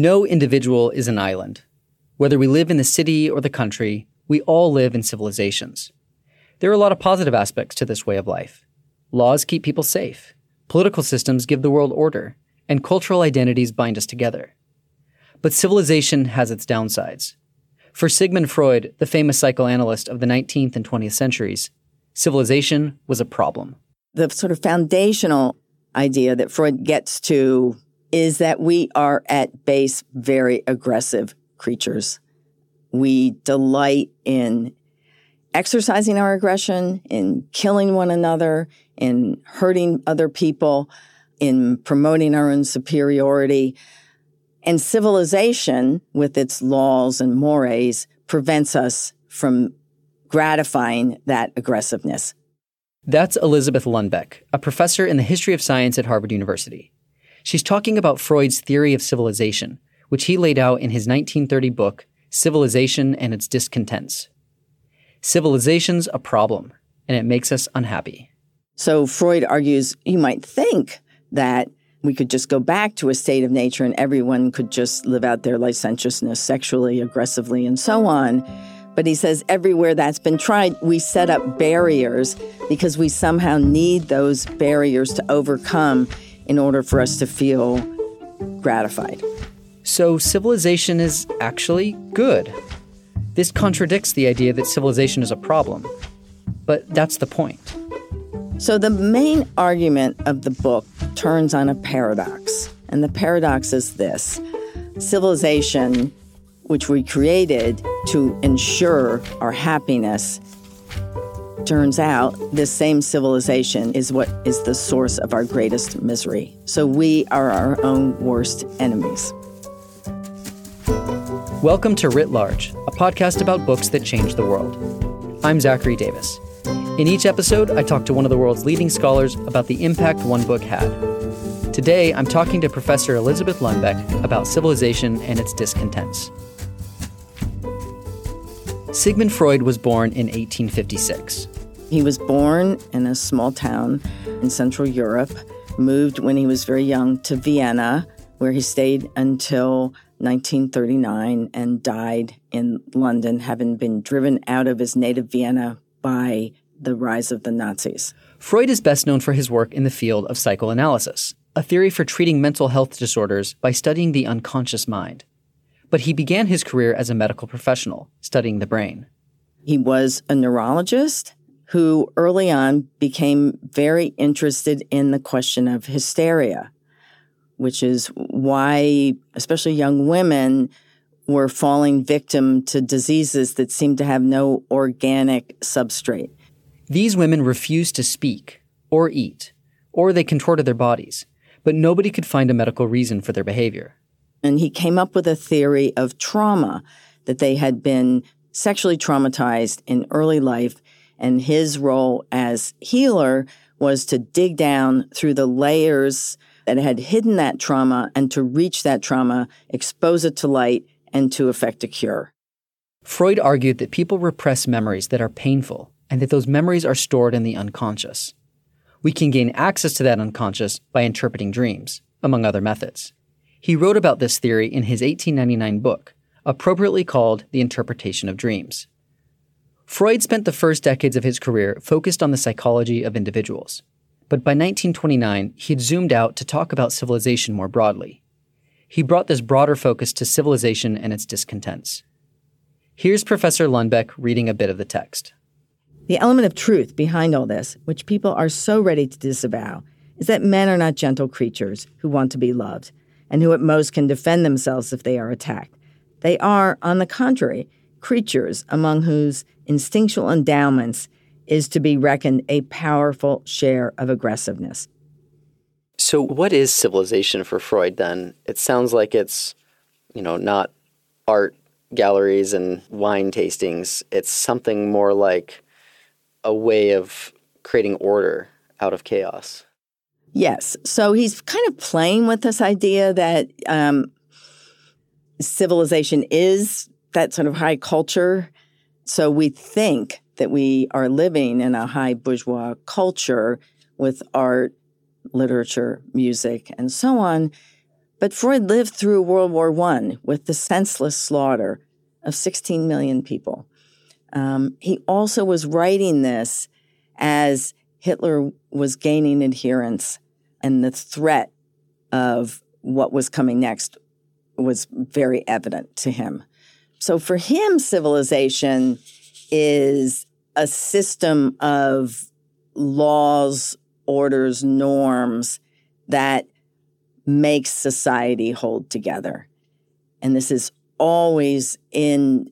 No individual is an island. Whether we live in the city or the country, we all live in civilizations. There are a lot of positive aspects to this way of life. Laws keep people safe, political systems give the world order, and cultural identities bind us together. But civilization has its downsides. For Sigmund Freud, the famous psychoanalyst of the 19th and 20th centuries, civilization was a problem. The sort of foundational idea that Freud gets to is that we are at base very aggressive creatures. We delight in exercising our aggression, in killing one another, in hurting other people, in promoting our own superiority. And civilization, with its laws and mores, prevents us from gratifying that aggressiveness. That's Elizabeth Lunbeck, a professor in the history of science at Harvard University. She's talking about Freud's theory of civilization, which he laid out in his 1930 book, Civilization and Its Discontents. Civilization's a problem, and it makes us unhappy. So Freud argues you might think that we could just go back to a state of nature and everyone could just live out their licentiousness sexually, aggressively, and so on. But he says everywhere that's been tried, we set up barriers because we somehow need those barriers to overcome in order for us to feel gratified. So, civilization is actually good. This contradicts the idea that civilization is a problem. But that's the point. So, the main argument of the book turns on a paradox. And the paradox is this civilization, which we created to ensure our happiness, turns out this same civilization is what is the source of our greatest misery. So we are our own worst enemies. Welcome to Writ Large, a podcast about books that change the world. I'm Zachary Davis. In each episode, I talk to one of the world's leading scholars about the impact one book had. Today, I'm talking to Professor Elizabeth Lunbeck about civilization and its discontents. Sigmund Freud was born in 1856. He was born in a small town in Central Europe, moved when he was very young to Vienna, where he stayed until 1939 and died in London, having been driven out of his native Vienna by the rise of the Nazis. Freud is best known for his work in the field of psychoanalysis, a theory for treating mental health disorders by studying the unconscious mind. But he began his career as a medical professional, studying the brain. He was a neurologist who early on became very interested in the question of hysteria, which is why, especially young women, were falling victim to diseases that seemed to have no organic substrate. These women refused to speak or eat, or they contorted their bodies, but nobody could find a medical reason for their behavior. And he came up with a theory of trauma that they had been sexually traumatized in early life and his role as healer was to dig down through the layers that had hidden that trauma and to reach that trauma, expose it to light, and to effect a cure. Freud argued that people repress memories that are painful and that those memories are stored in the unconscious. We can gain access to that unconscious by interpreting dreams, among other methods. He wrote about this theory in his 1899 book, appropriately called The Interpretation of Dreams. Freud spent the first decades of his career focused on the psychology of individuals. But by 1929, he had zoomed out to talk about civilization more broadly. He brought this broader focus to civilization and its discontents. Here's Professor Lunbeck reading a bit of the text. The element of truth behind all this, which people are so ready to disavow, is that men are not gentle creatures who want to be loved and who at most can defend themselves if they are attacked. They are, on the contrary, creatures among whose instinctual endowments is to be reckoned a powerful share of aggressiveness. So, what is civilization for Freud then? It sounds like it's you know, not art galleries and wine tastings. It's something more like a way of creating order out of chaos. Yes. So he's kind of playing with this idea that um, civilization is that sort of high culture. So we think that we are living in a high bourgeois culture with art, literature, music, and so on. But Freud lived through World War I with the senseless slaughter of 16 million people. Um, he also was writing this as Hitler was gaining adherents and the threat of what was coming next was very evident to him. So for him, civilization is a system of laws, orders, norms that makes society hold together. And this is always in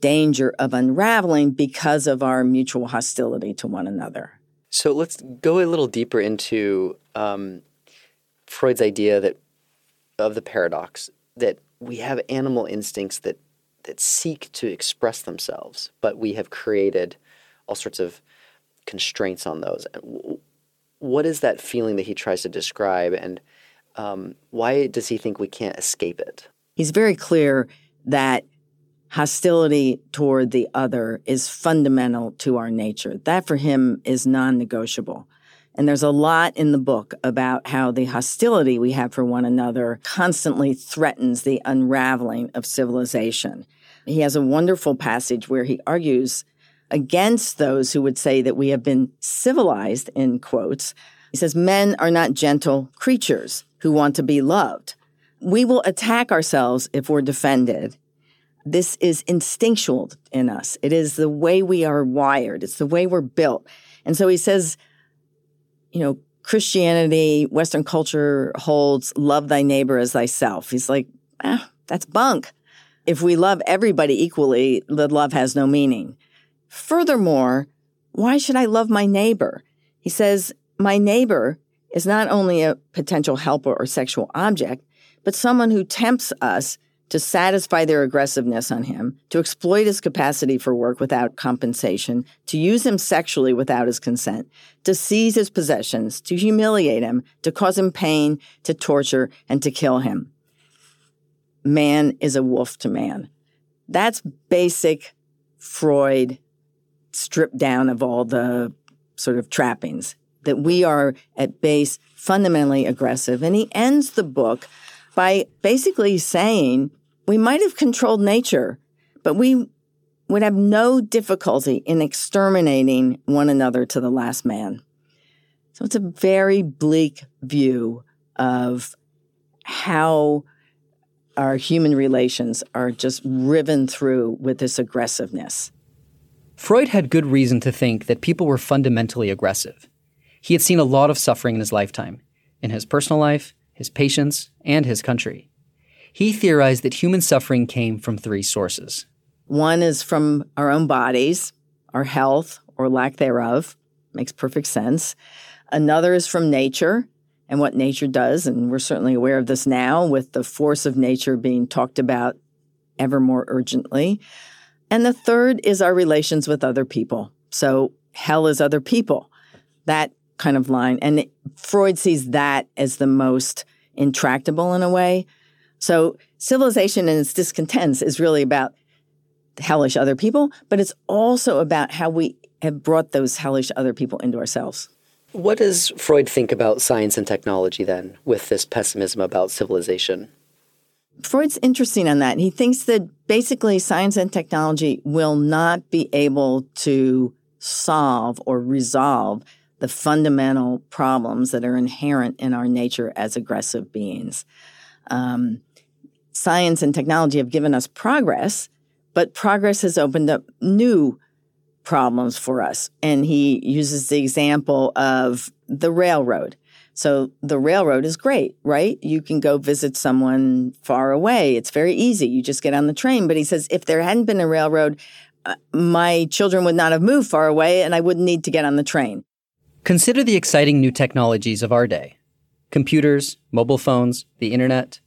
danger of unraveling because of our mutual hostility to one another. So let's go a little deeper into um, Freud's idea that of the paradox that we have animal instincts that that seek to express themselves, but we have created all sorts of constraints on those. What is that feeling that he tries to describe, and um, why does he think we can't escape it? He's very clear that hostility toward the other is fundamental to our nature. That for him is non negotiable. And there's a lot in the book about how the hostility we have for one another constantly threatens the unraveling of civilization. He has a wonderful passage where he argues against those who would say that we have been civilized, in quotes. He says, Men are not gentle creatures who want to be loved. We will attack ourselves if we're defended. This is instinctual in us. It is the way we are wired. It's the way we're built. And so he says, you know, Christianity, Western culture holds love thy neighbor as thyself. He's like, ah, that's bunk. If we love everybody equally, the love has no meaning. Furthermore, why should I love my neighbor? He says, my neighbor is not only a potential helper or sexual object, but someone who tempts us to satisfy their aggressiveness on him, to exploit his capacity for work without compensation, to use him sexually without his consent, to seize his possessions, to humiliate him, to cause him pain, to torture, and to kill him. Man is a wolf to man. That's basic Freud stripped down of all the sort of trappings that we are at base fundamentally aggressive. And he ends the book by basically saying we might have controlled nature, but we would have no difficulty in exterminating one another to the last man. So it's a very bleak view of how our human relations are just riven through with this aggressiveness. Freud had good reason to think that people were fundamentally aggressive. He had seen a lot of suffering in his lifetime, in his personal life, his patients, and his country. He theorized that human suffering came from three sources. One is from our own bodies, our health or lack thereof. Makes perfect sense. Another is from nature and what nature does, and we're certainly aware of this now with the force of nature being talked about ever more urgently. And the third is our relations with other people. So hell is other people. That kind of line. And Freud sees that as the most intractable in a way. So civilization and its discontents is really about hellish other people, but it's also about how we have brought those hellish other people into ourselves. What does Freud think about science and technology then with this pessimism about civilization? Freud's interesting on that. He thinks that basically science and technology will not be able to solve or resolve the fundamental problems that are inherent in our nature as aggressive beings. Um, science and technology have given us progress, but progress has opened up new problems for us. And he uses the example of the railroad. So the railroad is great, right? You can go visit someone far away. It's very easy. You just get on the train. But he says if there hadn't been a railroad, uh, my children would not have moved far away and I wouldn't need to get on the train. Consider the exciting new technologies of our day computers, mobile phones, the internet.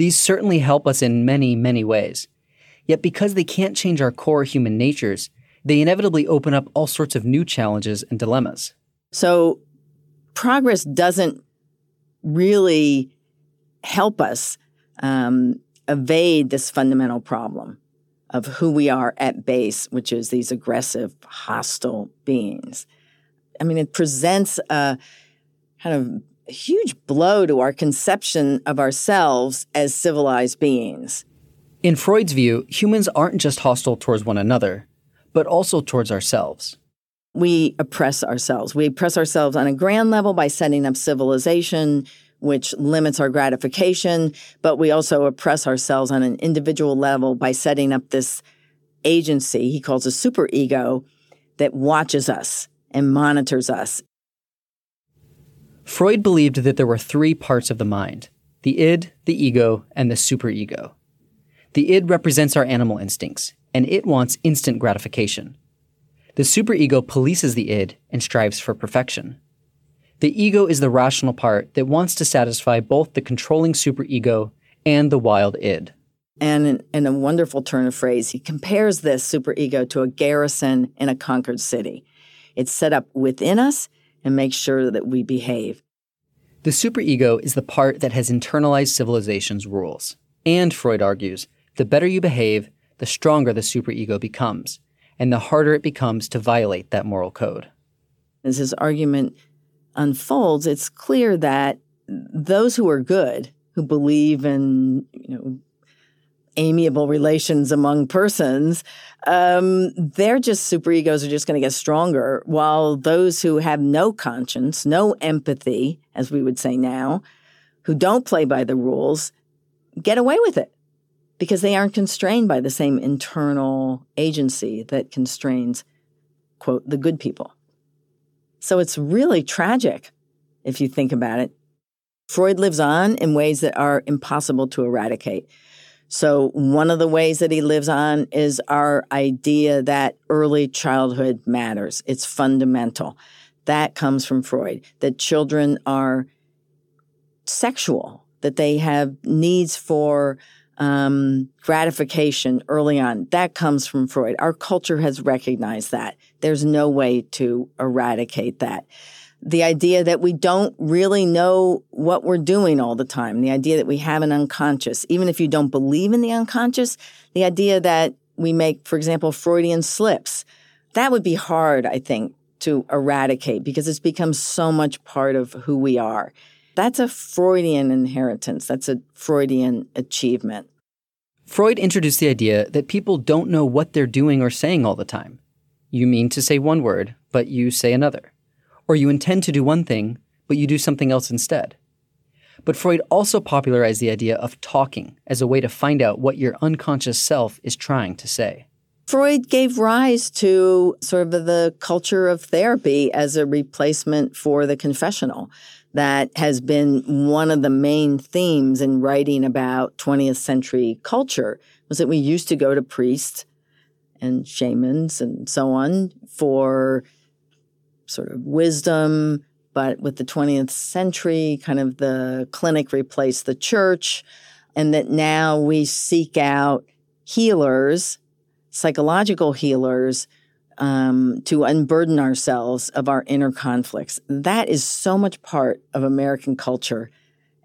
These certainly help us in many, many ways. Yet because they can't change our core human natures, they inevitably open up all sorts of new challenges and dilemmas. So progress doesn't really help us um, evade this fundamental problem of who we are at base, which is these aggressive, hostile beings. I mean, it presents a kind of huge blow to our conception of ourselves as civilized beings. In Freud's view, humans aren't just hostile towards one another, but also towards ourselves. We oppress ourselves. We oppress ourselves on a grand level by setting up civilization, which limits our gratification, but we also oppress ourselves on an individual level by setting up this agency he calls a superego that watches us and monitors us. Freud believed that there were three parts of the mind the id, the ego, and the superego. The id represents our animal instincts, and it wants instant gratification. The superego polices the id and strives for perfection. The ego is the rational part that wants to satisfy both the controlling superego and the wild id. And in, a wonderful turn of phrase, he compares this superego to a garrison in a conquered city. It's set up within us and make sure that we behave. The superego is the part that has internalized civilization's rules. And, Freud argues, the better you behave, the stronger the superego becomes, and the harder it becomes to violate that moral code. As his argument unfolds, it's clear that those who are good, who believe in, you know, amiable relations among persons, um, they're just super egos are just going to get stronger, while those who have no conscience, no empathy, as we would say now, who don't play by the rules, get away with it because they aren't constrained by the same internal agency that constrains, quote, the good people. So it's really tragic if you think about it. Freud lives on in ways that are impossible to eradicate. So, one of the ways that he lives on is our idea that early childhood matters. It's fundamental. That comes from Freud, that children are sexual, that they have needs for um, gratification early on. That comes from Freud. Our culture has recognized that. There's no way to eradicate that. The idea that we don't really know what we're doing all the time, the idea that we have an unconscious, even if you don't believe in the unconscious, the idea that we make, for example, Freudian slips, that would be hard, I think, to eradicate because it's become so much part of who we are. That's a Freudian inheritance. That's a Freudian achievement. Freud introduced the idea that people don't know what they're doing or saying all the time. You mean to say one word, but you say another. Or you intend to do one thing, but you do something else instead. But Freud also popularized the idea of talking as a way to find out what your unconscious self is trying to say. Freud gave rise to sort of the culture of therapy as a replacement for the confessional that has been one of the main themes in writing about 20th century culture was that we used to go to priests and shamans and so on for sort of wisdom but with the 20th century kind of the clinic replaced the church and that now we seek out healers psychological healers um, to unburden ourselves of our inner conflicts. That is so much part of American culture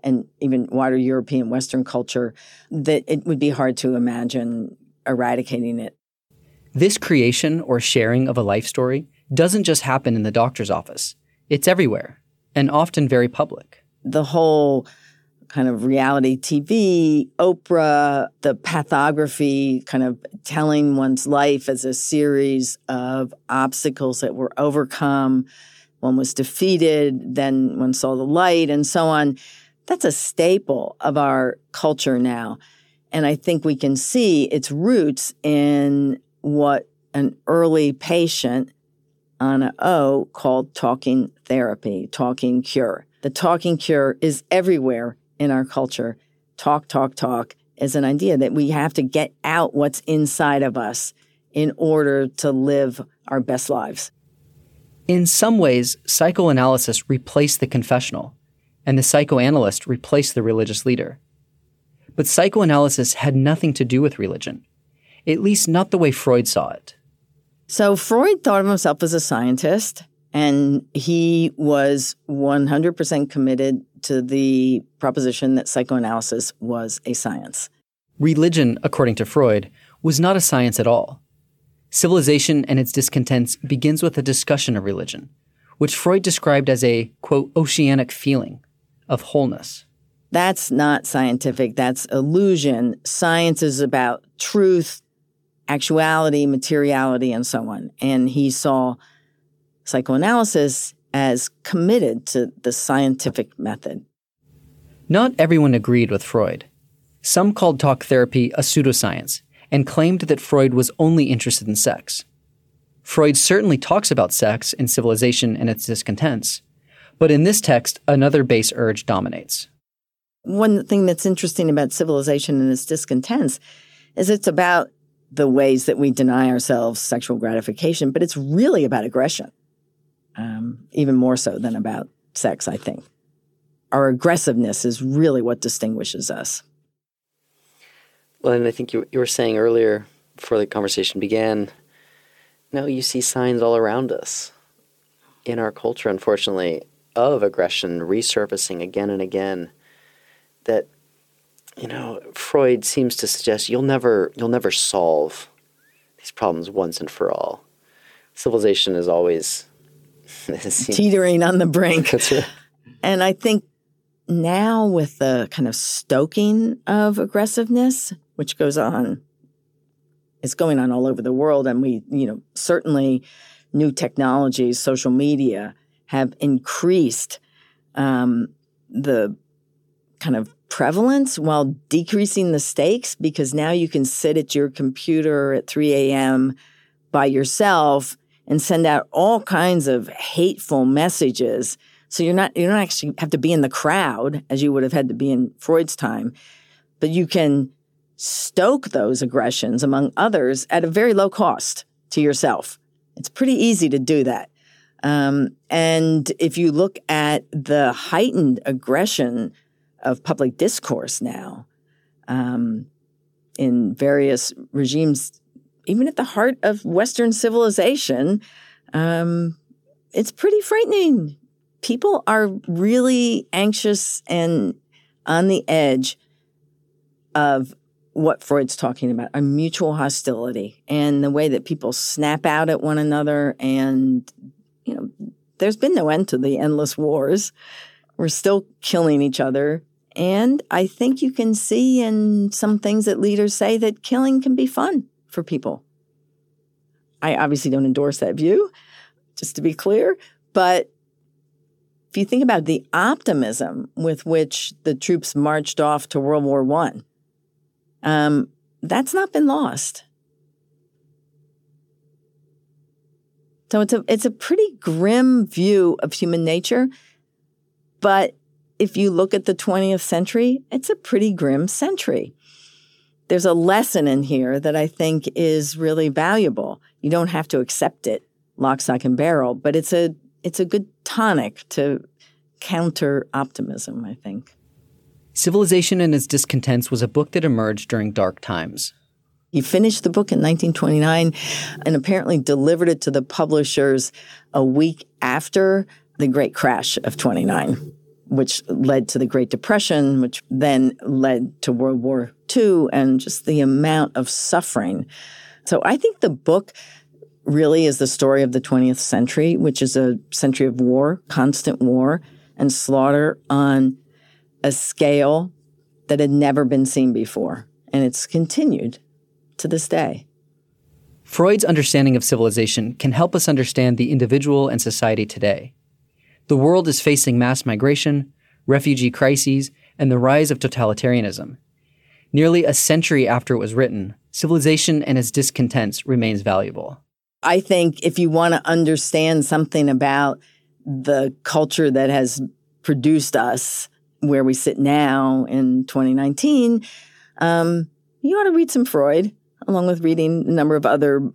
and even wider European Western culture that it would be hard to imagine eradicating it. This creation or sharing of a life story doesn't just happen in the doctor's office, it's everywhere and often very public. The whole kind of reality TV, Oprah, the pathography, kind of telling one's life as a series of obstacles that were overcome. One was defeated, then one saw the light, and so on. That's a staple of our culture now. And I think we can see its roots in what an early patient, Anna O, called talking therapy, talking cure. The talking cure is everywhere in our culture, talk, talk, talk, is an idea that we have to get out what's inside of us in order to live our best lives. In some ways, psychoanalysis replaced the confessional, and the psychoanalyst replaced the religious leader. But psychoanalysis had nothing to do with religion, at least not the way Freud saw it. So Freud thought of himself as a scientist, and he was 100% committed to the proposition that psychoanalysis was a science. Religion, according to Freud, was not a science at all. Civilization and its discontents begins with a discussion of religion, which Freud described as a, quote, oceanic feeling of wholeness. That's not scientific, that's illusion. Science is about truth, actuality, materiality, and so on. And he saw psychoanalysis as committed to the scientific method. Not everyone agreed with Freud. Some called talk therapy a pseudoscience and claimed that Freud was only interested in sex. Freud certainly talks about sex in Civilization and its discontents, but in this text, another base urge dominates. One thing that's interesting about Civilization and its discontents is it's about the ways that we deny ourselves sexual gratification, but it's really about aggression, um, even more so than about sex, I think. Our aggressiveness is really what distinguishes us. Well, and I think you, you were saying earlier, before the conversation began, now you see signs all around us in our culture, unfortunately, of aggression resurfacing again and again. That you know, Freud seems to suggest you'll never you'll never solve these problems once and for all. Civilization is always teetering on the brink. That's right. And I think now with the kind of stoking of aggressiveness, which goes on, is going on all over the world, and we, you know, certainly new technologies, social media have increased um, the kind of prevalence while decreasing the stakes because now you can sit at your computer at 3 a.m. by yourself and send out all kinds of hateful messages. So you're not you don't actually have to be in the crowd as you would have had to be in Freud's time, but you can stoke those aggressions among others at a very low cost to yourself. It's pretty easy to do that. Um, and if you look at the heightened aggression of public discourse now um, in various regimes, even at the heart of Western civilization, um, it's pretty frightening. People are really anxious and on the edge of what Freud's talking about a mutual hostility and the way that people snap out at one another. And, you know, there's been no end to the endless wars. We're still killing each other. And I think you can see in some things that leaders say that killing can be fun for people. I obviously don't endorse that view, just to be clear. But if you think about the optimism with which the troops marched off to World War I, um, that's not been lost. So it's a it's a pretty grim view of human nature, but if you look at the 20th century, it's a pretty grim century. There's a lesson in here that I think is really valuable. You don't have to accept it lock, stock, and barrel, but it's a it's a good tonic to counter optimism, I think. Civilization and Its Discontents was a book that emerged during dark times. He finished the book in 1929 and apparently delivered it to the publishers a week after the great crash of 29 which led to the Great Depression, which then led to World War II, and just the amount of suffering. So I think the book really is the story of the 20th century, which is a century of war, constant war, and slaughter on a scale that had never been seen before. And it's continued to this day. Freud's understanding of civilization can help us understand the individual and society today. The world is facing mass migration, refugee crises, and the rise of totalitarianism. Nearly a century after it was written, Civilization and its Discontents remains valuable. I think if you want to understand something about the culture that has produced us where we sit now in 2019, um, you ought to read some Freud, along with reading a number of other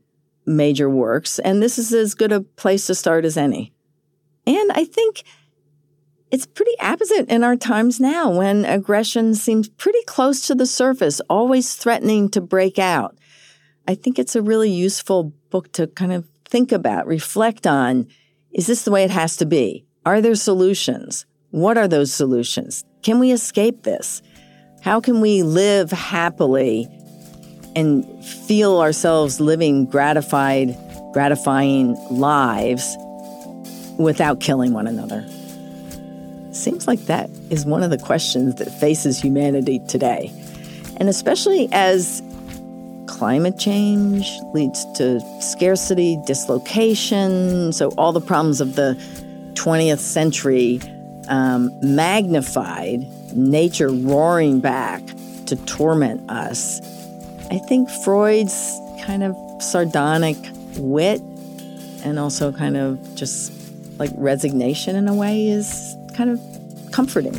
major works. And this is as good a place to start as any. And I think it's pretty apposite in our times now when aggression seems pretty close to the surface, always threatening to break out. I think it's a really useful book to kind of think about, reflect on. Is this the way it has to be? Are there solutions? What are those solutions? Can we escape this? How can we live happily and feel ourselves living gratified, gratifying lives without killing one another? Seems like that is one of the questions that faces humanity today. And especially as climate change leads to scarcity, dislocation, so all the problems of the 20th century um, magnified, nature roaring back to torment us. I think Freud's kind of sardonic wit and also kind of just like resignation in a way is kind of comforting.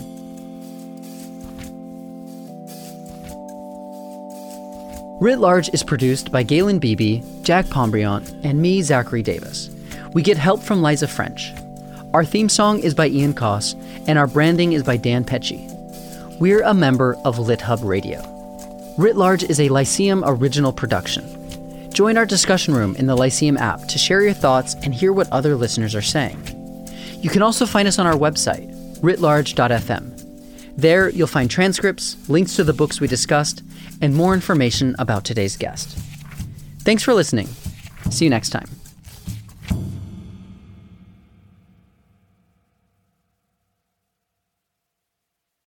Writ Large is produced by Galen Beebe, Jack Pombriant, and me, Zachary Davis. We get help from Liza French. Our theme song is by Ian Koss, and our branding is by Dan Pecci. We're a member of LitHub Radio. Writ Large is a Lyceum original production. Join our discussion room in the Lyceum app to share your thoughts and hear what other listeners are saying. You can also find us on our website, writlarge.fm. There, you'll find transcripts, links to the books we discussed, and more information about today's guest. Thanks for listening. See you next time.